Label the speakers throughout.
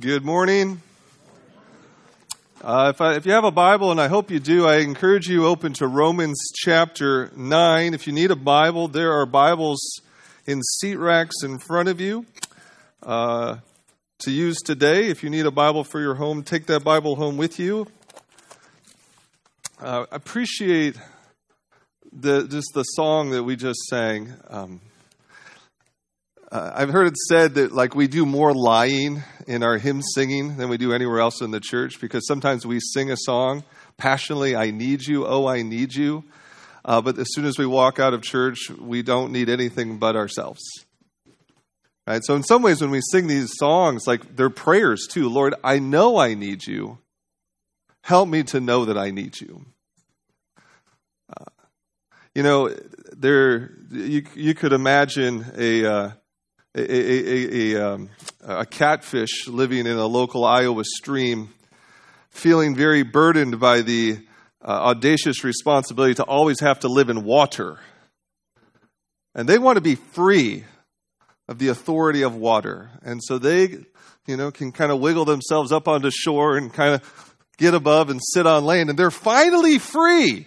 Speaker 1: Good morning. Uh, if, I, if you have a Bible, and I hope you do, I encourage you open to Romans chapter 9. If you need a Bible, there are Bibles in seat racks in front of you uh, to use today. If you need a Bible for your home, take that Bible home with you. Uh, appreciate the, just the song that we just sang. Um, uh, I've heard it said that like we do more lying in our hymn singing than we do anywhere else in the church because sometimes we sing a song passionately, I need you, oh, I need you. Uh, but as soon as we walk out of church, we don't need anything but ourselves. Right? So, in some ways, when we sing these songs, like they're prayers too Lord, I know I need you. Help me to know that I need you. Uh, you know, there you you could imagine a uh, a, a, a, um, a, catfish living in a local Iowa stream, feeling very burdened by the uh, audacious responsibility to always have to live in water. And they want to be free of the authority of water. And so they, you know, can kind of wiggle themselves up onto shore and kind of get above and sit on land. And they're finally free.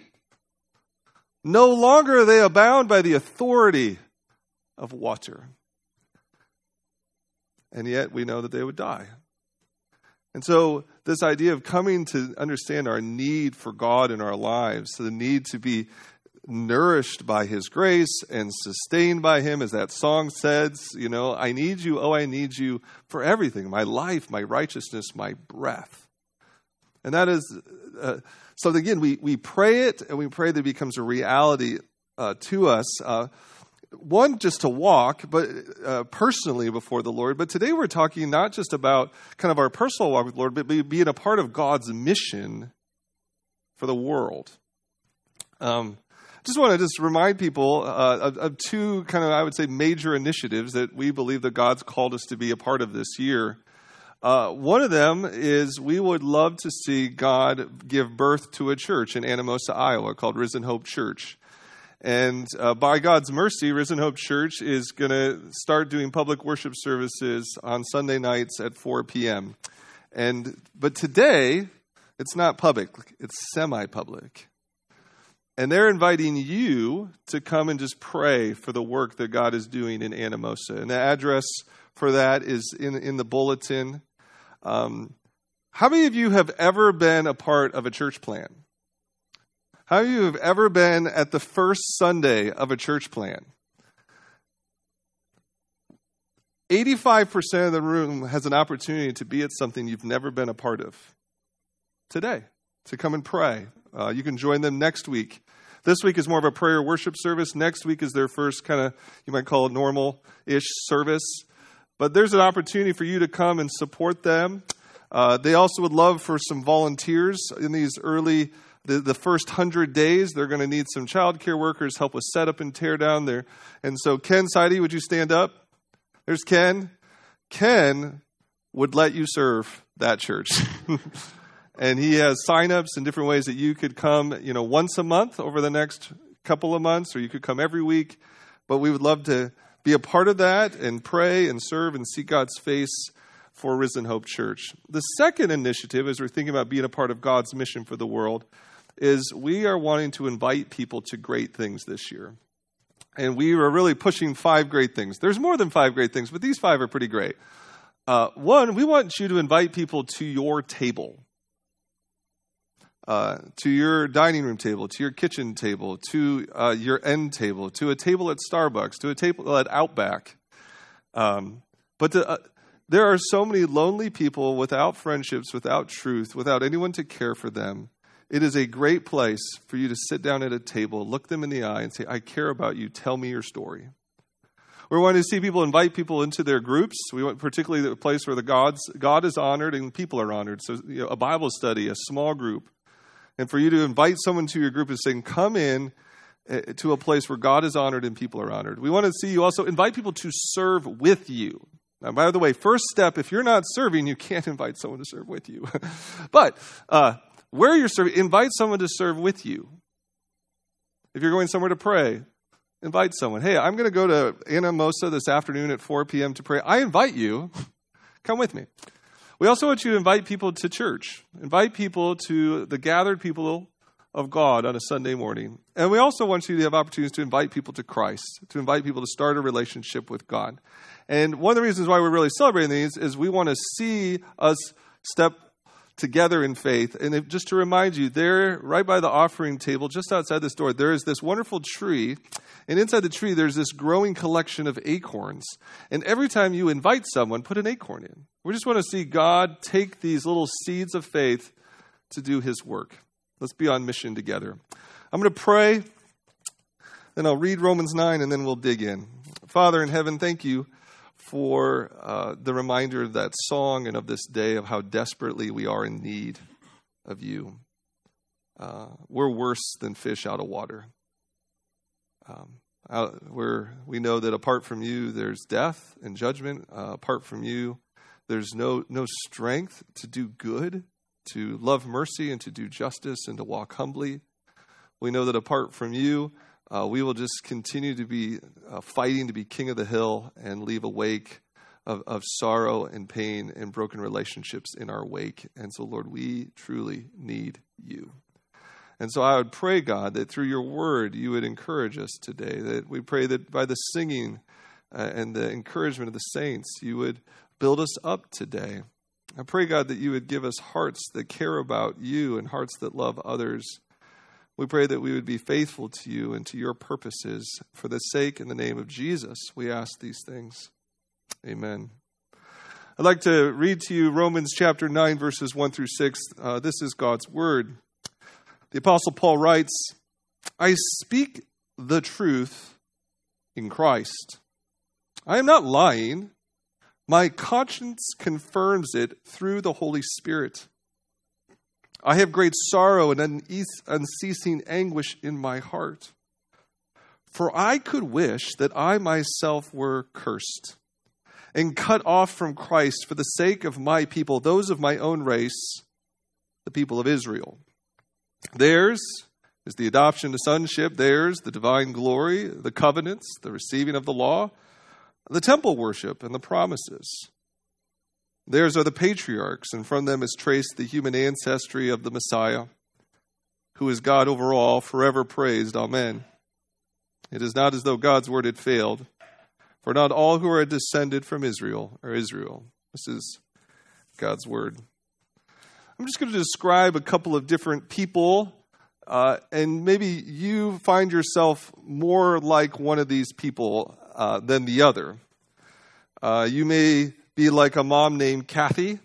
Speaker 1: No longer are they bound by the authority of water and yet we know that they would die. And so, this idea of coming to understand our need for God in our lives, the need to be nourished by His grace and sustained by Him, as that song says, you know, I need you, oh, I need you for everything my life, my righteousness, my breath. And that is, uh, so again, we, we pray it and we pray that it becomes a reality uh, to us. Uh, one just to walk but uh, personally before the lord. But today we're talking not just about kind of our personal walk with the lord but being a part of god's mission for the world. Um, just want to just remind people uh, of, of, two kind of i would say major initiatives that we believe that god's called us to be a part of this year. Uh, one of them is we would love to see god give birth to a church in anamosa iowa called risen hope church and uh, by God's mercy, Risen Hope Church is going to start doing public worship services on Sunday nights at 4 p.m. And but today, it's not public; it's semi-public. And they're inviting you to come and just pray for the work that God is doing in Anamosa. And the address for that is in in the bulletin. Um, how many of you have ever been a part of a church plant? How you have ever been at the first Sunday of a church plan? 85% of the room has an opportunity to be at something you've never been a part of today, to come and pray. Uh, you can join them next week. This week is more of a prayer worship service. Next week is their first kind of, you might call it normal ish service. But there's an opportunity for you to come and support them. Uh, they also would love for some volunteers in these early the, the first hundred days, they're going to need some child care workers help with setup and tear down there. And so, Ken Seide, would you stand up? There's Ken. Ken would let you serve that church. and he has signups and different ways that you could come, you know, once a month over the next couple of months, or you could come every week. But we would love to be a part of that and pray and serve and seek God's face for Risen Hope Church. The second initiative, as we're thinking about being a part of God's mission for the world, is we are wanting to invite people to great things this year. And we are really pushing five great things. There's more than five great things, but these five are pretty great. Uh, one, we want you to invite people to your table, uh, to your dining room table, to your kitchen table, to uh, your end table, to a table at Starbucks, to a table at Outback. Um, but to, uh, there are so many lonely people without friendships, without truth, without anyone to care for them. It is a great place for you to sit down at a table, look them in the eye, and say, I care about you. Tell me your story. We want to see people invite people into their groups. We want particularly a place where the God's, God is honored and people are honored. So, you know, a Bible study, a small group. And for you to invite someone to your group is saying, come in eh, to a place where God is honored and people are honored. We want to see you also invite people to serve with you. Now, by the way, first step, if you're not serving, you can't invite someone to serve with you. but uh, where you're serving, invite someone to serve with you. If you're going somewhere to pray, invite someone. Hey, I'm going to go to Anamosa this afternoon at 4 p.m. to pray. I invite you. Come with me. We also want you to invite people to church, invite people to the gathered people of God on a Sunday morning. And we also want you to have opportunities to invite people to Christ, to invite people to start a relationship with God. And one of the reasons why we're really celebrating these is we want to see us step together in faith. And if, just to remind you, there, right by the offering table, just outside this door, there is this wonderful tree. And inside the tree, there's this growing collection of acorns. And every time you invite someone, put an acorn in. We just want to see God take these little seeds of faith to do his work. Let's be on mission together. I'm going to pray, then I'll read Romans 9, and then we'll dig in. Father in heaven, thank you for uh, the reminder of that song and of this day of how desperately we are in need of you. Uh, we're worse than fish out of water. Um, out, we know that apart from you, there's death and judgment. Uh, apart from you, there's no, no strength to do good, to love mercy, and to do justice, and to walk humbly. We know that apart from you, uh, we will just continue to be uh, fighting to be king of the hill and leave a wake of, of sorrow and pain and broken relationships in our wake. And so, Lord, we truly need you. And so I would pray, God, that through your word you would encourage us today. That we pray that by the singing uh, and the encouragement of the saints, you would build us up today. I pray, God, that you would give us hearts that care about you and hearts that love others. We pray that we would be faithful to you and to your purposes. For the sake and the name of Jesus, we ask these things. Amen. I'd like to read to you Romans chapter 9, verses 1 through 6. Uh, this is God's word. The Apostle Paul writes, I speak the truth in Christ. I am not lying. My conscience confirms it through the Holy Spirit. I have great sorrow and unceasing anguish in my heart. For I could wish that I myself were cursed and cut off from Christ for the sake of my people, those of my own race, the people of Israel. Theirs is the adoption to sonship, theirs the divine glory, the covenants, the receiving of the law, the temple worship, and the promises. Theirs are the patriarchs, and from them is traced the human ancestry of the Messiah, who is God over all, forever praised. Amen. It is not as though God's word had failed, for not all who are descended from Israel are Israel. This is God's word. I'm just going to describe a couple of different people, uh, and maybe you find yourself more like one of these people uh, than the other. Uh, you may be like a mom named Kathy,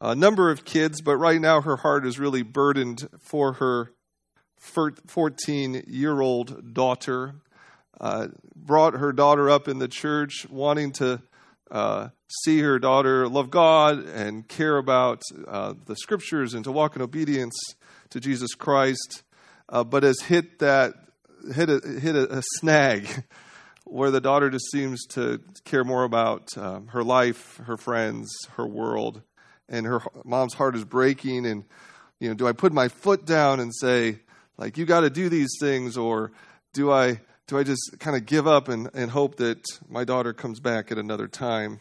Speaker 1: a number of kids, but right now her heart is really burdened for her 14 year old daughter. Uh, brought her daughter up in the church, wanting to uh, see her daughter love God and care about uh, the scriptures and to walk in obedience to Jesus Christ, uh, but has hit that hit a, hit a, a snag where the daughter just seems to care more about um, her life, her friends, her world, and her mom's heart is breaking. And you know, do I put my foot down and say, like, you got to do these things, or do I do I just kind of give up and, and hope that my daughter comes back at another time?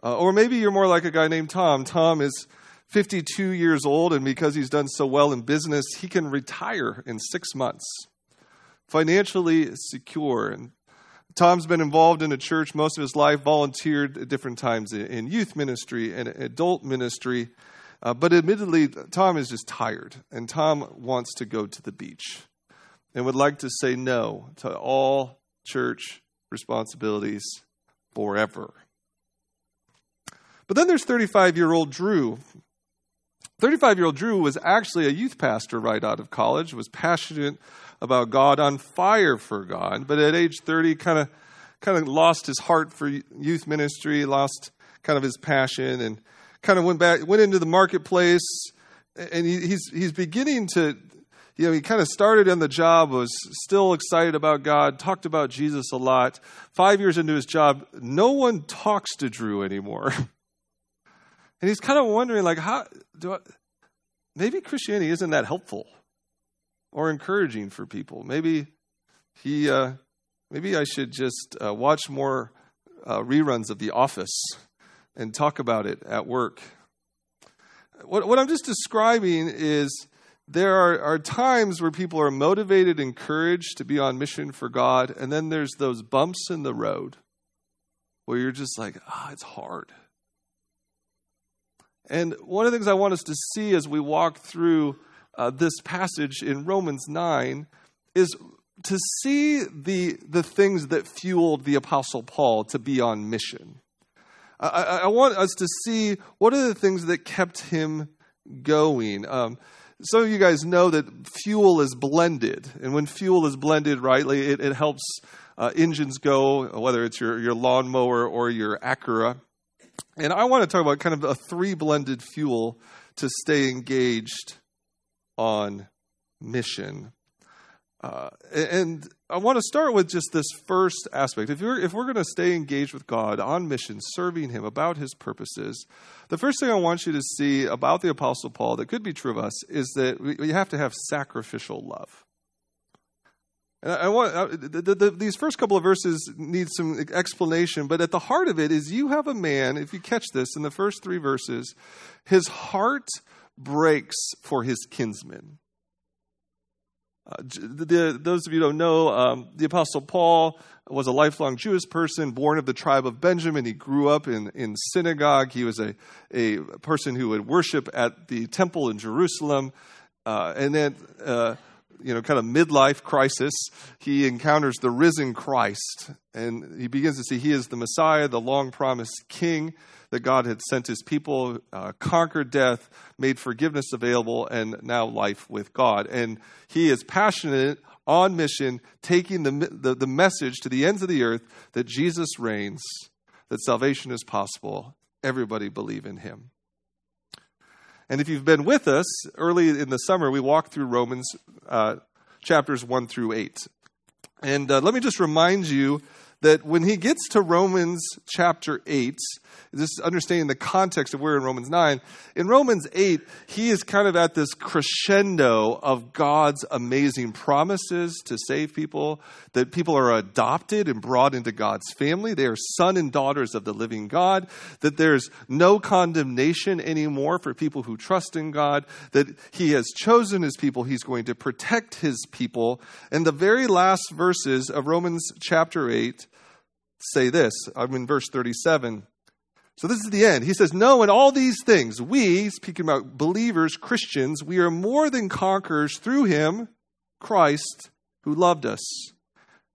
Speaker 1: Uh, or maybe you're more like a guy named Tom. Tom is 52 years old, and because he's done so well in business, he can retire in six months, financially secure. And Tom's been involved in a church most of his life, volunteered at different times in youth ministry and adult ministry. Uh, but admittedly, Tom is just tired, and Tom wants to go to the beach and would like to say no to all church responsibilities forever. But then there's 35 year old Drew. 35 year old Drew was actually a youth pastor right out of college, was passionate about God, on fire for God, but at age 30, kind of kind of lost his heart for youth ministry, lost kind of his passion, and kind of went back, went into the marketplace, and he, he's he's beginning to, you know, he kind of started in the job, was still excited about God, talked about Jesus a lot. Five years into his job, no one talks to Drew anymore, and he's kind of wondering, like, how do I? Maybe Christianity isn't that helpful or encouraging for people. Maybe he, uh, maybe I should just uh, watch more uh, reruns of The Office and talk about it at work. What, what I'm just describing is there are, are times where people are motivated, and encouraged to be on mission for God, and then there's those bumps in the road where you're just like, ah, it's hard. And one of the things I want us to see as we walk through uh, this passage in Romans 9 is to see the, the things that fueled the Apostle Paul to be on mission. I, I, want us to see what are the things that kept him going. Um, some of you guys know that fuel is blended, and when fuel is blended rightly, it, it helps uh, engines go, whether it's your, your lawnmower or your Acura. And I want to talk about kind of a three blended fuel to stay engaged on mission. Uh, and I want to start with just this first aspect. If, if we're going to stay engaged with God on mission, serving Him about His purposes, the first thing I want you to see about the Apostle Paul that could be true of us is that we, we have to have sacrificial love. And I want uh, the, the, these first couple of verses need some explanation, but at the heart of it is you have a man. If you catch this in the first three verses, his heart breaks for his kinsmen. Uh, the, those of you who don't know, um, the Apostle Paul was a lifelong Jewish person, born of the tribe of Benjamin. He grew up in, in synagogue. He was a, a person who would worship at the temple in Jerusalem. Uh, and then, uh, you know, kind of midlife crisis, he encounters the risen Christ. And he begins to see he is the Messiah, the long promised king that God had sent his people, uh, conquered death, made forgiveness available, and now life with God. And he is passionate on mission, taking the, the, the message to the ends of the earth that Jesus reigns, that salvation is possible. Everybody believe in him. And if you've been with us early in the summer, we walked through Romans uh, chapters 1 through 8. And uh, let me just remind you that when he gets to Romans chapter 8, this understanding the context of where in Romans 9, in Romans 8, he is kind of at this crescendo of God's amazing promises to save people, that people are adopted and brought into God's family. They are son and daughters of the living God, that there's no condemnation anymore for people who trust in God, that he has chosen his people, he's going to protect his people. And the very last verses of Romans chapter 8 say this. I'm in verse 37. So this is the end. He says, No, in all these things, we, speaking about believers, Christians, we are more than conquerors through him, Christ, who loved us.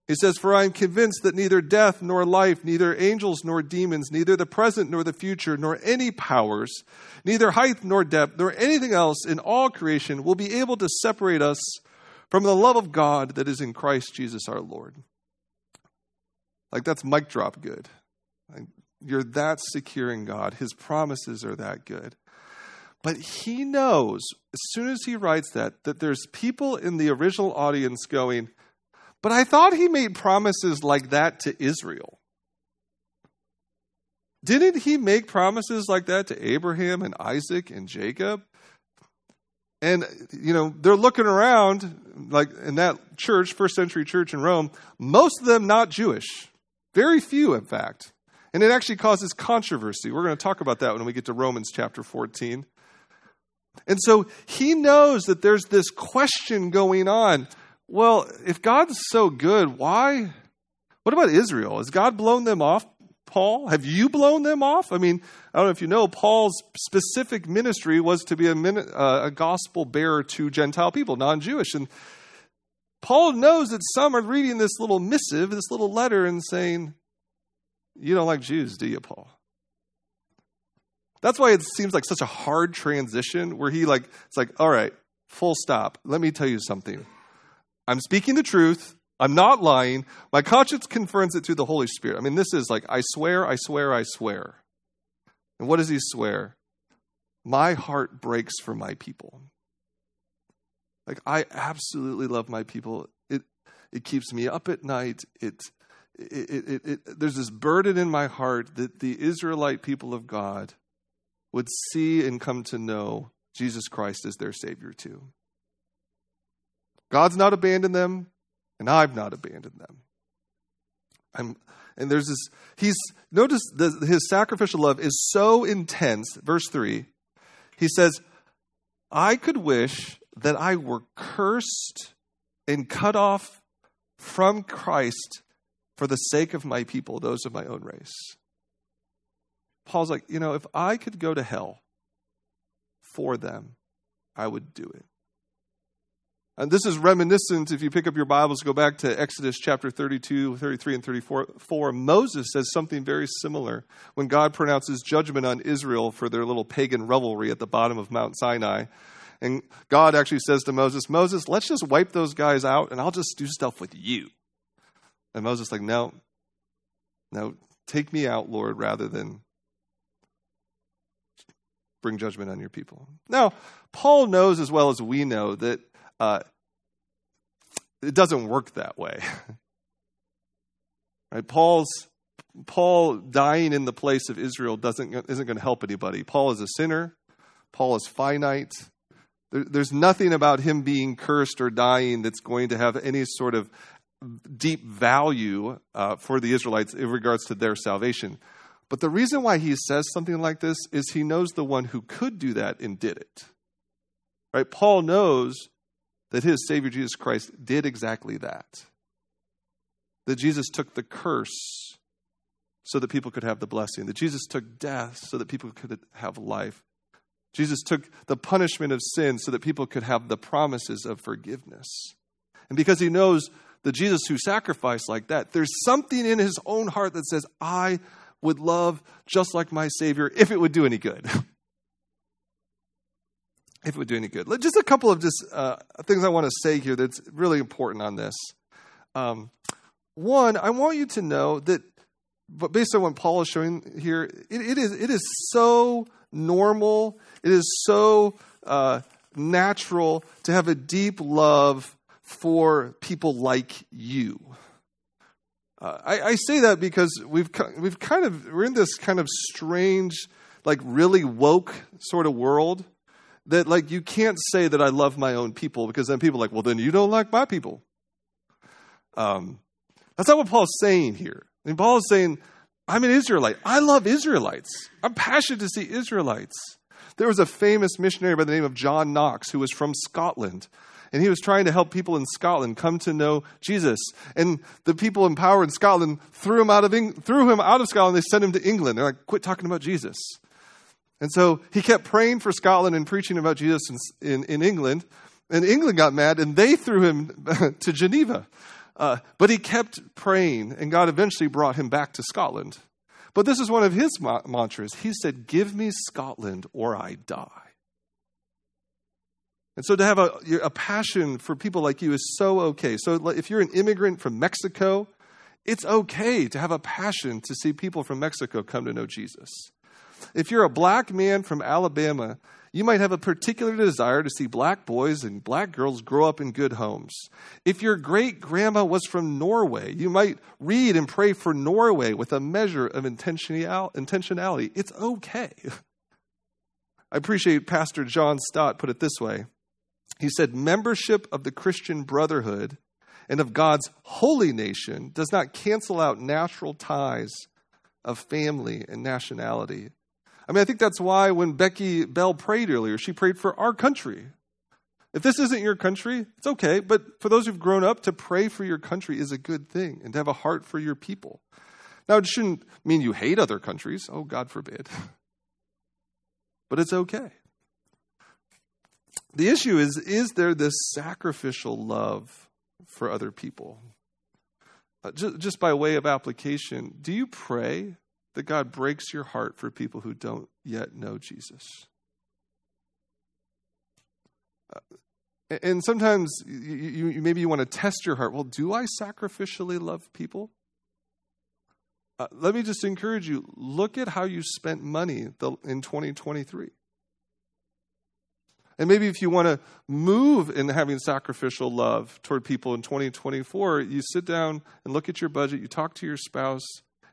Speaker 1: He says, For I am convinced that neither death nor life, neither angels nor demons, neither the present nor the future, nor any powers, neither height nor depth, nor anything else in all creation will be able to separate us from the love of God that is in Christ Jesus our Lord. Like that's mic drop good. Like, you're that secure in God. His promises are that good. But he knows, as soon as he writes that, that there's people in the original audience going, But I thought he made promises like that to Israel. Didn't he make promises like that to Abraham and Isaac and Jacob? And, you know, they're looking around, like in that church, first century church in Rome, most of them not Jewish. Very few, in fact. And it actually causes controversy. We're going to talk about that when we get to Romans chapter 14. And so he knows that there's this question going on. Well, if God's so good, why? What about Israel? Has God blown them off, Paul? Have you blown them off? I mean, I don't know if you know, Paul's specific ministry was to be a, uh, a gospel bearer to Gentile people, non Jewish. And Paul knows that some are reading this little missive, this little letter, and saying, You don't like Jews, do you, Paul? That's why it seems like such a hard transition where he like it's like, all right, full stop. Let me tell you something. I'm speaking the truth. I'm not lying. My conscience confirms it through the Holy Spirit. I mean, this is like, I swear, I swear, I swear. And what does he swear? My heart breaks for my people. Like I absolutely love my people. It it keeps me up at night. It it, it, it, there's this burden in my heart that the Israelite people of God would see and come to know Jesus Christ as their Savior too. God's not abandoned them, and I've not abandoned them. I'm, and there's this, he's, notice the, his sacrificial love is so intense. Verse 3, he says, I could wish that I were cursed and cut off from Christ for the sake of my people, those of my own race. Paul's like, you know, if I could go to hell for them, I would do it. And this is reminiscent, if you pick up your Bibles, go back to Exodus chapter 32, 33, and 34. Moses says something very similar when God pronounces judgment on Israel for their little pagan revelry at the bottom of Mount Sinai. And God actually says to Moses, Moses, let's just wipe those guys out and I'll just do stuff with you. And Moses like, no, no, take me out, Lord, rather than bring judgment on your people. Now, Paul knows as well as we know that uh, it doesn't work that way. right? Paul's Paul dying in the place of Israel doesn't isn't going to help anybody. Paul is a sinner. Paul is finite. There, there's nothing about him being cursed or dying that's going to have any sort of deep value uh, for the Israelites in regards to their salvation. But the reason why he says something like this is he knows the one who could do that and did it. Right? Paul knows that his Savior Jesus Christ did exactly that. That Jesus took the curse so that people could have the blessing. That Jesus took death so that people could have life. Jesus took the punishment of sin so that people could have the promises of forgiveness. And because he knows the Jesus who sacrificed like that, there's something in his own heart that says, I would love just like my Savior if it would do any good. if it would do any good. Just a couple of just uh, things I want to say here that's really important on this. Um, one, I want you to know that, but based on what Paul is showing here, it, it is it is so normal. It is so uh, natural to have a deep love for people like you. Uh, I, I, say that because we've we've kind of we're in this kind of strange, like really woke sort of world that like you can't say that I love my own people because then people are like, well, then you don't like my people. Um, that's not what Paul's saying here. I mean, Paul is saying, I'm an Israelite. I love Israelites. I'm passionate to see Israelites. There was a famous missionary by the name of John Knox who was from Scotland. And he was trying to help people in Scotland come to know Jesus. And the people in power in Scotland threw him out of, threw him out of Scotland. They sent him to England. They're like, quit talking about Jesus. And so he kept praying for Scotland and preaching about Jesus in, in, in England. And England got mad and they threw him to Geneva. Uh, but he kept praying, and God eventually brought him back to Scotland. But this is one of his ma- mantras. He said, Give me Scotland or I die. And so to have a, a passion for people like you is so okay. So if you're an immigrant from Mexico, it's okay to have a passion to see people from Mexico come to know Jesus. If you're a black man from Alabama, you might have a particular desire to see black boys and black girls grow up in good homes. If your great grandma was from Norway, you might read and pray for Norway with a measure of intentionality. It's okay. I appreciate Pastor John Stott put it this way. He said, Membership of the Christian Brotherhood and of God's holy nation does not cancel out natural ties of family and nationality. I mean, I think that's why when Becky Bell prayed earlier, she prayed for our country. If this isn't your country, it's okay. But for those who've grown up, to pray for your country is a good thing and to have a heart for your people. Now, it shouldn't mean you hate other countries. Oh, God forbid. But it's okay. The issue is is there this sacrificial love for other people? Uh, just, just by way of application, do you pray that God breaks your heart for people who don't yet know Jesus. Uh, and sometimes you, you, maybe you want to test your heart. Well, do I sacrificially love people? Uh, let me just encourage you look at how you spent money in 2023. And maybe if you want to move in having sacrificial love toward people in 2024, you sit down and look at your budget, you talk to your spouse,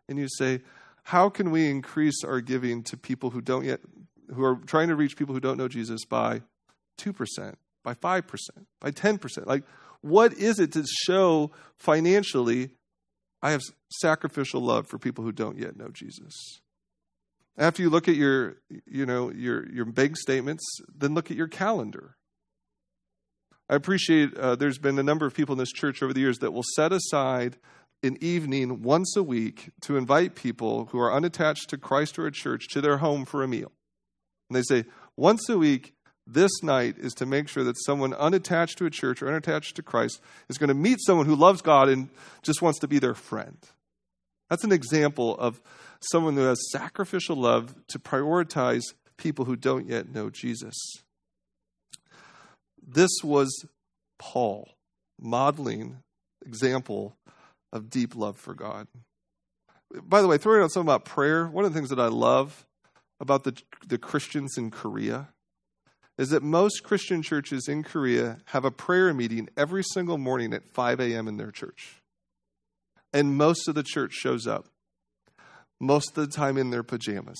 Speaker 1: and you say, how can we increase our giving to people who don't yet, who are trying to reach people who don't know Jesus by 2%, by 5%, by 10%? Like, what is it to show financially I have sacrificial love for people who don't yet know Jesus. After you look at your, you know, your, your bank statements, then look at your calendar. I appreciate uh, there's been a number of people in this church over the years that will set aside an evening once a week to invite people who are unattached to Christ or a church to their home for a meal. And they say, once a week, this night is to make sure that someone unattached to a church or unattached to Christ is going to meet someone who loves God and just wants to be their friend. That's an example of someone who has sacrificial love to prioritize people who don't yet know Jesus. This was Paul modeling example of deep love for God. By the way, throwing out something about prayer, one of the things that I love about the, the Christians in Korea is that most Christian churches in Korea have a prayer meeting every single morning at 5 a.m. in their church. And most of the church shows up, most of the time in their pajamas.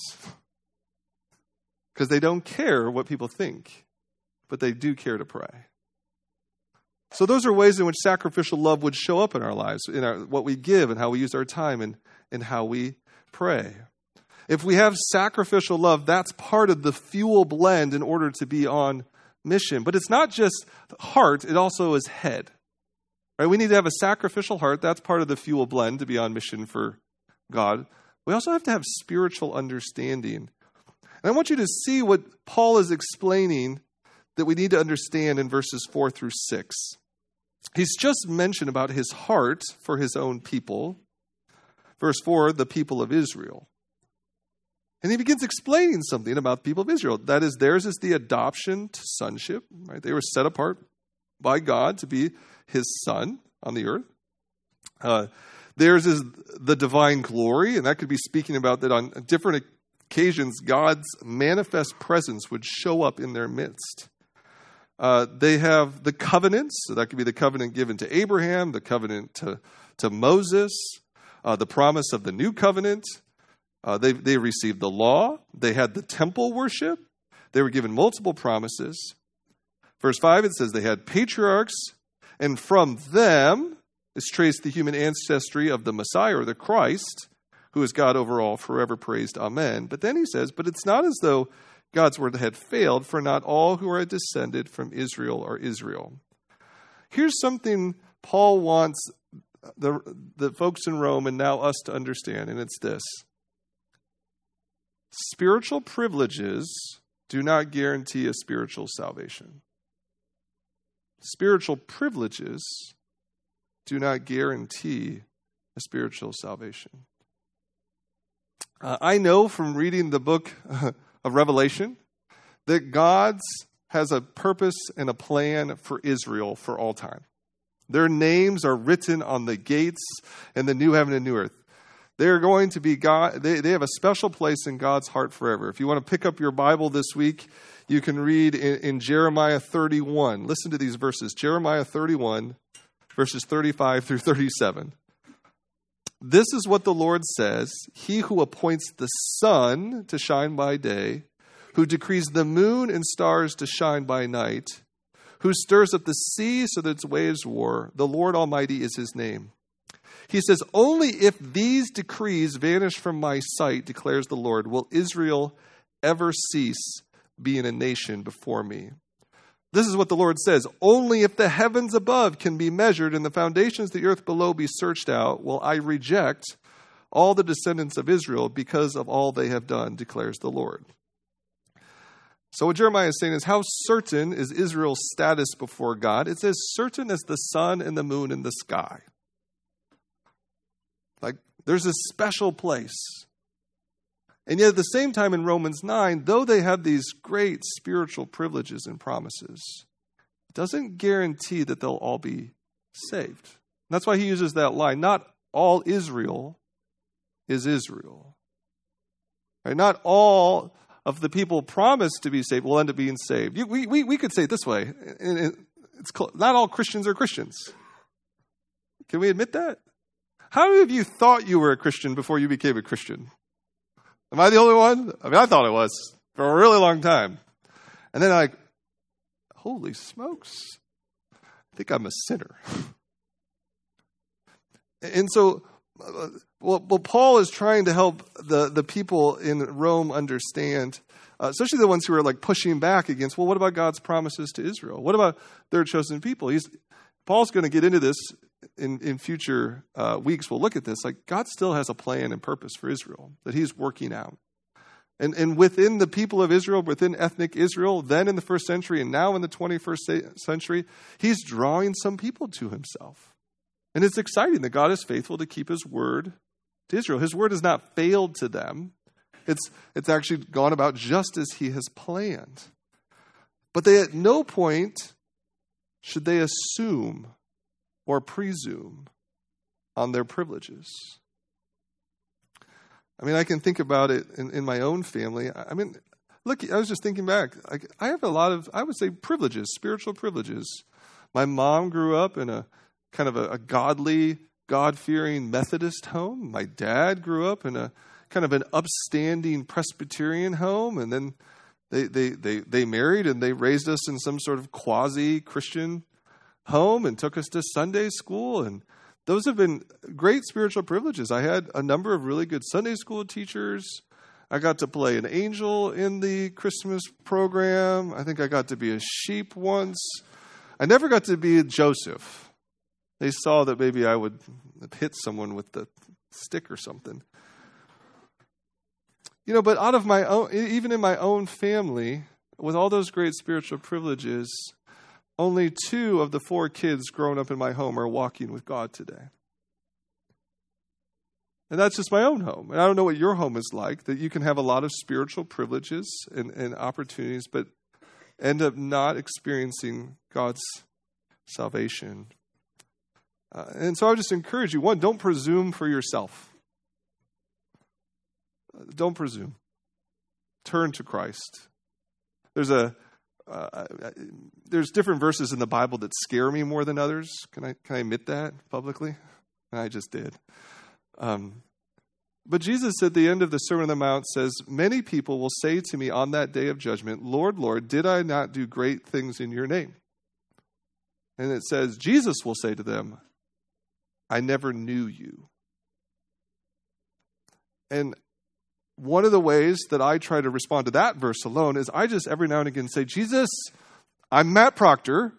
Speaker 1: Because they don't care what people think, but they do care to pray. So those are ways in which sacrificial love would show up in our lives, in our, what we give and how we use our time and, and how we pray. If we have sacrificial love, that's part of the fuel blend in order to be on mission. But it's not just heart, it also is head. Right? We need to have a sacrificial heart. That's part of the fuel blend to be on mission for God. We also have to have spiritual understanding. And I want you to see what Paul is explaining that we need to understand in verses 4 through 6. He's just mentioned about his heart for his own people. Verse 4, the people of Israel. And he begins explaining something about the people of Israel. That is, theirs is the adoption to sonship. Right? They were set apart by God to be his son on the earth. Uh, theirs is the divine glory, and that could be speaking about that on different occasions, God's manifest presence would show up in their midst. Uh, they have the covenants, so that could be the covenant given to Abraham, the covenant to, to Moses, uh, the promise of the new covenant. Uh, they, they received the law, they had the temple worship, they were given multiple promises. Verse 5, it says they had patriarchs, and from them is traced the human ancestry of the Messiah or the Christ, who is God over all, forever praised. Amen. But then he says, but it's not as though God's word had failed, for not all who are descended from Israel are Israel. Here's something Paul wants the, the folks in Rome and now us to understand, and it's this spiritual privileges do not guarantee a spiritual salvation. Spiritual privileges do not guarantee a spiritual salvation. Uh, I know from reading the book of Revelation that God's has a purpose and a plan for Israel for all time. Their names are written on the gates in the new heaven and new earth. They're going to be God, they, they have a special place in God's heart forever. If you want to pick up your Bible this week, you can read in, in Jeremiah 31. Listen to these verses Jeremiah 31, verses 35 through 37. This is what the Lord says He who appoints the sun to shine by day, who decrees the moon and stars to shine by night, who stirs up the sea so that its waves roar, the Lord Almighty is his name. He says, Only if these decrees vanish from my sight, declares the Lord, will Israel ever cease being a nation before me. This is what the Lord says Only if the heavens above can be measured and the foundations of the earth below be searched out, will I reject all the descendants of Israel because of all they have done, declares the Lord. So, what Jeremiah is saying is how certain is Israel's status before God? It's as certain as the sun and the moon in the sky. Like, there's a special place and yet, at the same time, in Romans 9, though they have these great spiritual privileges and promises, it doesn't guarantee that they'll all be saved. And that's why he uses that line not all Israel is Israel. Right? Not all of the people promised to be saved will end up being saved. We, we, we could say it this way it's not all Christians are Christians. Can we admit that? How many of you thought you were a Christian before you became a Christian? Am I the only one? I mean, I thought it was for a really long time. And then, like, holy smokes, I think I'm a sinner. and so, well, Paul is trying to help the, the people in Rome understand, uh, especially the ones who are like pushing back against, well, what about God's promises to Israel? What about their chosen people? He's, Paul's going to get into this in, in future uh, weeks. We'll look at this. Like, God still has a plan and purpose for Israel that he's working out. And, and within the people of Israel, within ethnic Israel, then in the first century and now in the 21st century, he's drawing some people to himself. And it's exciting that God is faithful to keep his word to Israel. His word has not failed to them, it's, it's actually gone about just as he has planned. But they at no point should they assume or presume on their privileges. I mean, I can think about it in, in my own family. I mean, look, I was just thinking back. I, I have a lot of, I would say, privileges, spiritual privileges. My mom grew up in a kind of a, a godly, God fearing Methodist home. My dad grew up in a kind of an upstanding Presbyterian home. And then they, they, they, they married and they raised us in some sort of quasi Christian home and took us to Sunday school. And those have been great spiritual privileges. I had a number of really good Sunday school teachers. I got to play an angel in the Christmas program. I think I got to be a sheep once. I never got to be a Joseph. They saw that maybe I would hit someone with the stick or something. You know, but out of my own, even in my own family, with all those great spiritual privileges, only two of the four kids growing up in my home are walking with God today. And that's just my own home. And I don't know what your home is like, that you can have a lot of spiritual privileges and, and opportunities, but end up not experiencing God's salvation. Uh, and so I would just encourage you one, don't presume for yourself. Don't presume. Turn to Christ. There's a uh, there's different verses in the Bible that scare me more than others. Can I can I admit that publicly? I just did. Um, but Jesus at the end of the Sermon on the Mount says, Many people will say to me on that day of judgment, Lord, Lord, did I not do great things in your name? And it says, Jesus will say to them, I never knew you. And one of the ways that I try to respond to that verse alone is I just every now and again say, Jesus, I'm Matt Proctor.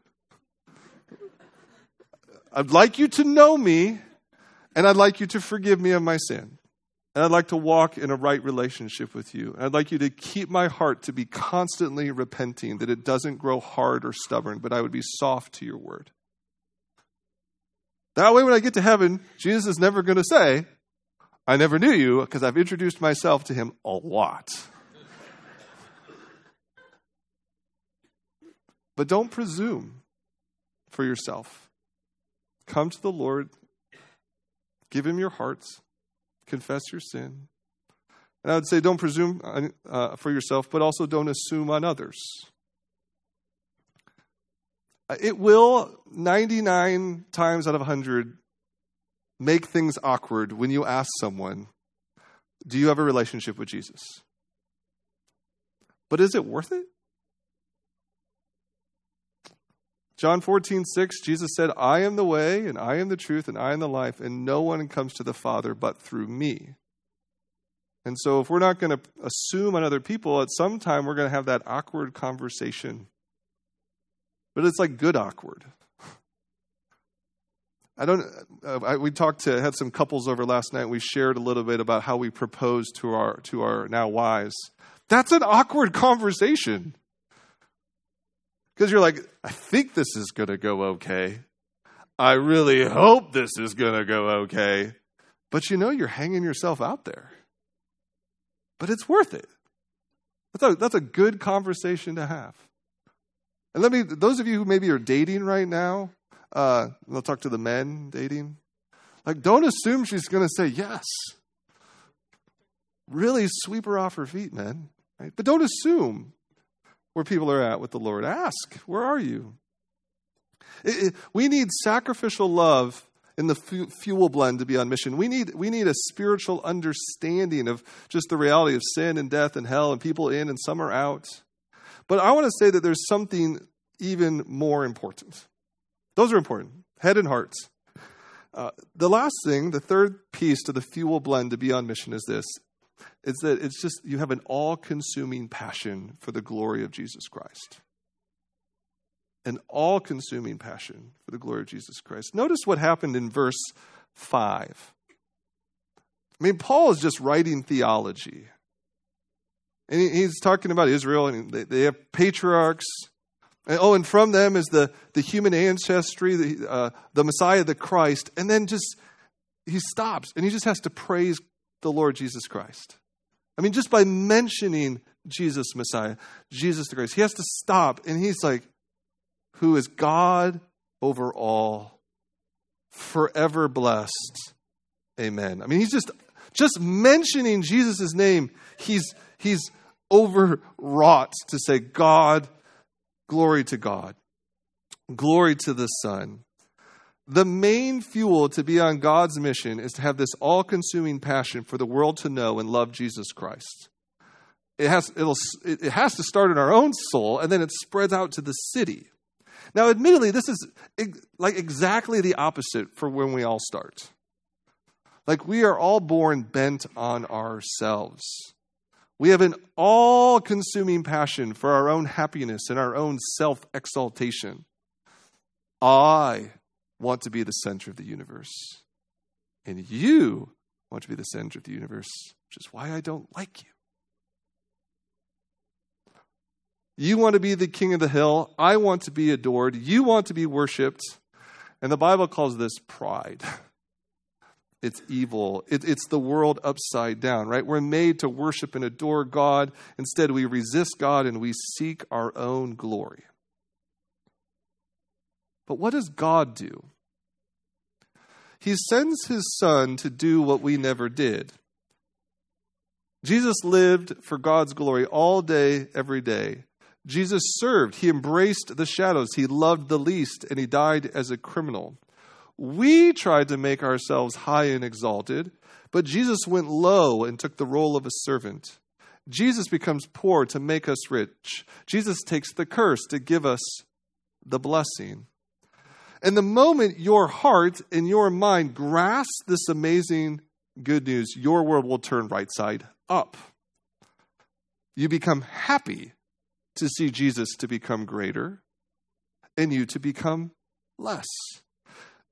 Speaker 1: I'd like you to know me, and I'd like you to forgive me of my sin. And I'd like to walk in a right relationship with you. And I'd like you to keep my heart to be constantly repenting, that it doesn't grow hard or stubborn, but I would be soft to your word. That way, when I get to heaven, Jesus is never going to say, I never knew you because I've introduced myself to him a lot. but don't presume for yourself. Come to the Lord, give him your hearts, confess your sin. And I would say, don't presume uh, for yourself, but also don't assume on others. It will 99 times out of 100 make things awkward when you ask someone, Do you have a relationship with Jesus? But is it worth it? John 14, 6, Jesus said, I am the way, and I am the truth, and I am the life, and no one comes to the Father but through me. And so, if we're not going to assume on other people, at some time we're going to have that awkward conversation. But it's like good awkward. I don't. Uh, I, we talked to had some couples over last night. We shared a little bit about how we proposed to our to our now wives. That's an awkward conversation because you're like, I think this is to go okay. I really hope this is to go okay. But you know, you're hanging yourself out there. But it's worth it. That's a, that's a good conversation to have. And let me, those of you who maybe are dating right now, uh, will talk to the men dating. Like, don't assume she's going to say yes. Really sweep her off her feet, man. Right? But don't assume where people are at with the Lord. Ask, where are you? It, it, we need sacrificial love in the fuel blend to be on mission. We need, we need a spiritual understanding of just the reality of sin and death and hell and people in and some are out. But I want to say that there's something even more important. Those are important, head and hearts. Uh, the last thing, the third piece to the fuel blend to be on mission is this is that it's just you have an all consuming passion for the glory of Jesus Christ. An all consuming passion for the glory of Jesus Christ. Notice what happened in verse 5. I mean, Paul is just writing theology. And he's talking about Israel, and they have patriarchs. And, oh, and from them is the, the human ancestry, the, uh, the Messiah, the Christ. And then just, he stops and he just has to praise the Lord Jesus Christ. I mean, just by mentioning Jesus, Messiah, Jesus the Christ, he has to stop and he's like, who is God over all, forever blessed. Amen. I mean, he's just just mentioning Jesus' name, he's he's overwrought to say, God, glory to God, glory to the Son. The main fuel to be on God's mission is to have this all consuming passion for the world to know and love Jesus Christ. It has, it'll, it has to start in our own soul and then it spreads out to the city. Now, admittedly, this is like exactly the opposite for when we all start. Like we are all born bent on ourselves. We have an all consuming passion for our own happiness and our own self exaltation. I want to be the center of the universe. And you want to be the center of the universe, which is why I don't like you. You want to be the king of the hill. I want to be adored. You want to be worshiped. And the Bible calls this pride. It's evil. It, it's the world upside down, right? We're made to worship and adore God. Instead, we resist God and we seek our own glory. But what does God do? He sends his son to do what we never did. Jesus lived for God's glory all day, every day. Jesus served. He embraced the shadows. He loved the least, and he died as a criminal. We tried to make ourselves high and exalted, but Jesus went low and took the role of a servant. Jesus becomes poor to make us rich. Jesus takes the curse to give us the blessing. And the moment your heart and your mind grasp this amazing good news, your world will turn right side up. You become happy to see Jesus to become greater and you to become less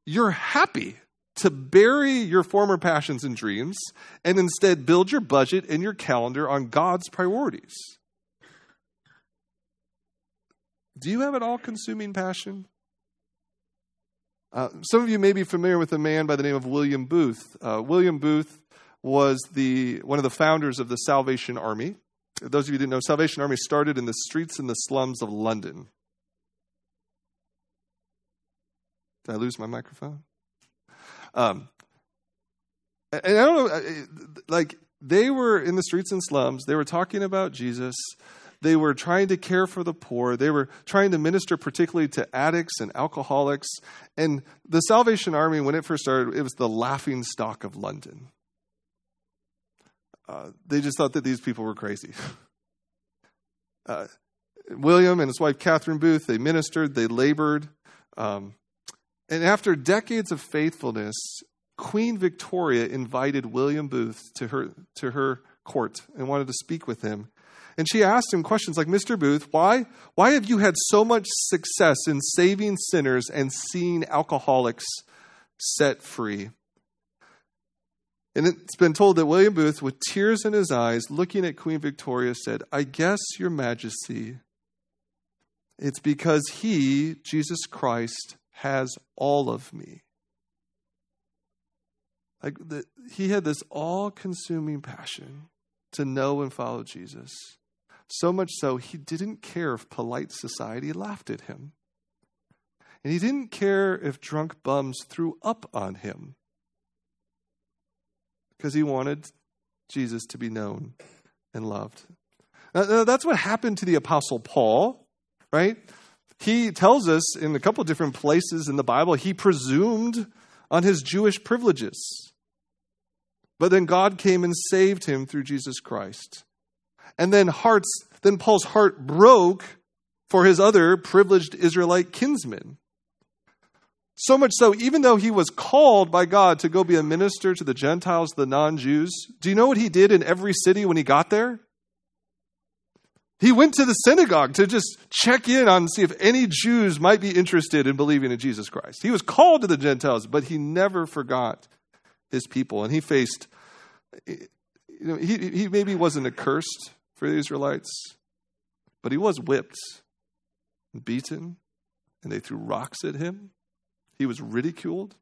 Speaker 1: you're happy to bury your former passions and dreams and instead build your budget and your calendar on God's priorities. Do you have an all consuming passion? Uh, some of you may be familiar with a man by the name of William Booth. Uh, William Booth was the, one of the founders of the Salvation Army. Those of you who didn't know, Salvation Army started in the streets and the slums of London. Did I lose my microphone? Um, and I don't know, like they were in the streets and slums. They were talking about Jesus. They were trying to care for the poor. They were trying to minister particularly to addicts and alcoholics. And the Salvation Army, when it first started, it was the laughing stock of London. Uh, they just thought that these people were crazy. Uh, William and his wife Catherine Booth, they ministered, they labored. Um, and after decades of faithfulness, Queen Victoria invited William Booth to her, to her court and wanted to speak with him. And she asked him questions like, Mr. Booth, why, why have you had so much success in saving sinners and seeing alcoholics set free? And it's been told that William Booth, with tears in his eyes, looking at Queen Victoria, said, I guess, Your Majesty, it's because he, Jesus Christ, has all of me. Like the, he had this all consuming passion to know and follow Jesus. So much so, he didn't care if polite society laughed at him. And he didn't care if drunk bums threw up on him. Because he wanted Jesus to be known and loved. Now, that's what happened to the Apostle Paul, right? He tells us in a couple different places in the Bible, he presumed on his Jewish privileges. But then God came and saved him through Jesus Christ. And then hearts, then Paul's heart broke for his other privileged Israelite kinsmen. So much so, even though he was called by God to go be a minister to the Gentiles, the non Jews, do you know what he did in every city when he got there? He went to the synagogue to just check in on see if any Jews might be interested in believing in Jesus Christ. He was called to the Gentiles, but he never forgot his people. And he faced, you know, he, he maybe wasn't accursed for the Israelites, but he was whipped and beaten, and they threw rocks at him. He was ridiculed.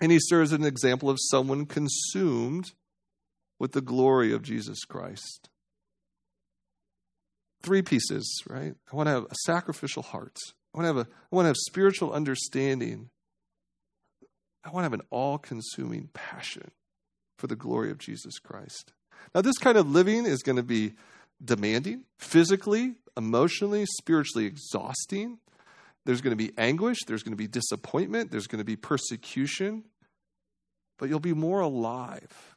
Speaker 1: And he serves as an example of someone consumed with the glory of Jesus Christ. Three pieces, right? I want to have a sacrificial heart. I want to have a I want to have spiritual understanding. I want to have an all-consuming passion for the glory of Jesus Christ. Now this kind of living is going to be demanding, physically, emotionally, spiritually exhausting. There's going to be anguish, there's going to be disappointment, there's going to be persecution, but you'll be more alive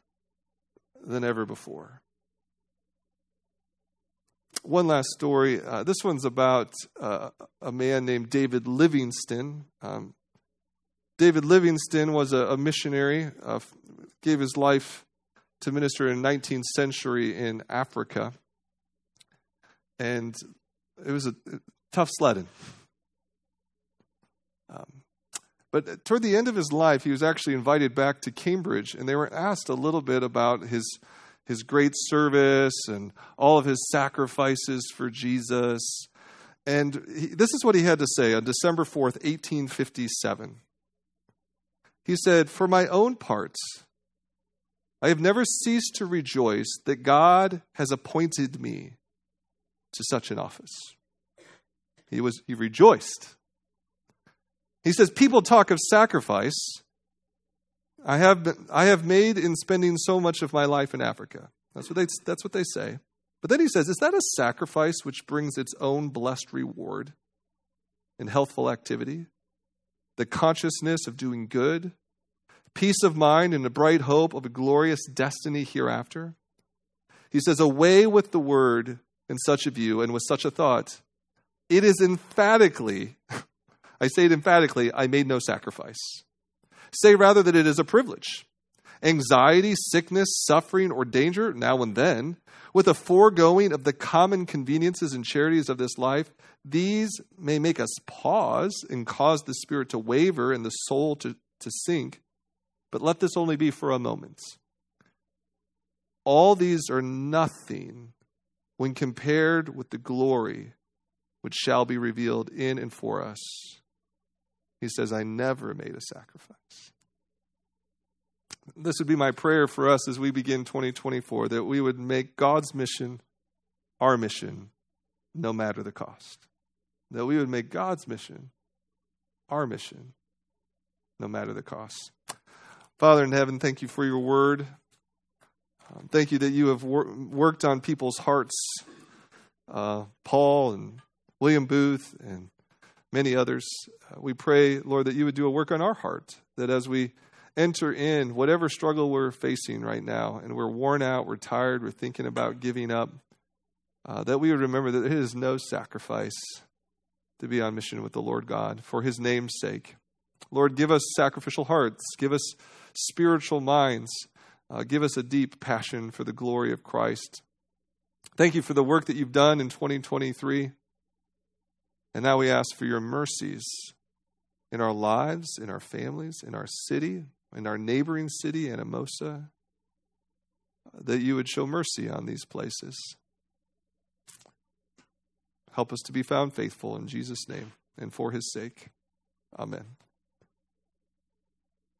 Speaker 1: than ever before. One last story. Uh, this one's about uh, a man named David Livingstone. Um, David Livingstone was a, a missionary, uh, gave his life to minister in the 19th century in Africa. And it was a tough sledding. Um, but toward the end of his life, he was actually invited back to Cambridge, and they were asked a little bit about his his great service and all of his sacrifices for Jesus. And he, this is what he had to say on December 4th, 1857. He said, For my own parts, I have never ceased to rejoice that God has appointed me to such an office. He was he rejoiced he says, People talk of sacrifice. I have, been, I have made in spending so much of my life in Africa. That's what, they, that's what they say. But then he says, Is that a sacrifice which brings its own blessed reward in healthful activity? The consciousness of doing good, peace of mind, and a bright hope of a glorious destiny hereafter? He says, Away with the word in such a view and with such a thought. It is emphatically I say it emphatically I made no sacrifice. Say rather that it is a privilege. Anxiety, sickness, suffering, or danger, now and then, with a foregoing of the common conveniences and charities of this life, these may make us pause and cause the spirit to waver and the soul to, to sink. But let this only be for a moment. All these are nothing when compared with the glory which shall be revealed in and for us. He says, I never made a sacrifice. This would be my prayer for us as we begin 2024 that we would make God's mission our mission, no matter the cost. That we would make God's mission our mission, no matter the cost. Father in heaven, thank you for your word. Um, thank you that you have wor- worked on people's hearts. Uh, Paul and William Booth and many others. Uh, we pray, Lord, that you would do a work on our heart, that as we enter in whatever struggle we're facing right now, and we're worn out, we're tired, we're thinking about giving up, uh, that we would remember that it is no sacrifice to be on mission with the Lord God for his name's sake. Lord, give us sacrificial hearts, give us spiritual minds, uh, give us a deep passion for the glory of Christ. Thank you for the work that you've done in 2023. And now we ask for your mercies in our lives, in our families, in our city, in our neighboring city, Anamosa, that you would show mercy on these places. Help us to be found faithful in Jesus' name and for his sake. Amen.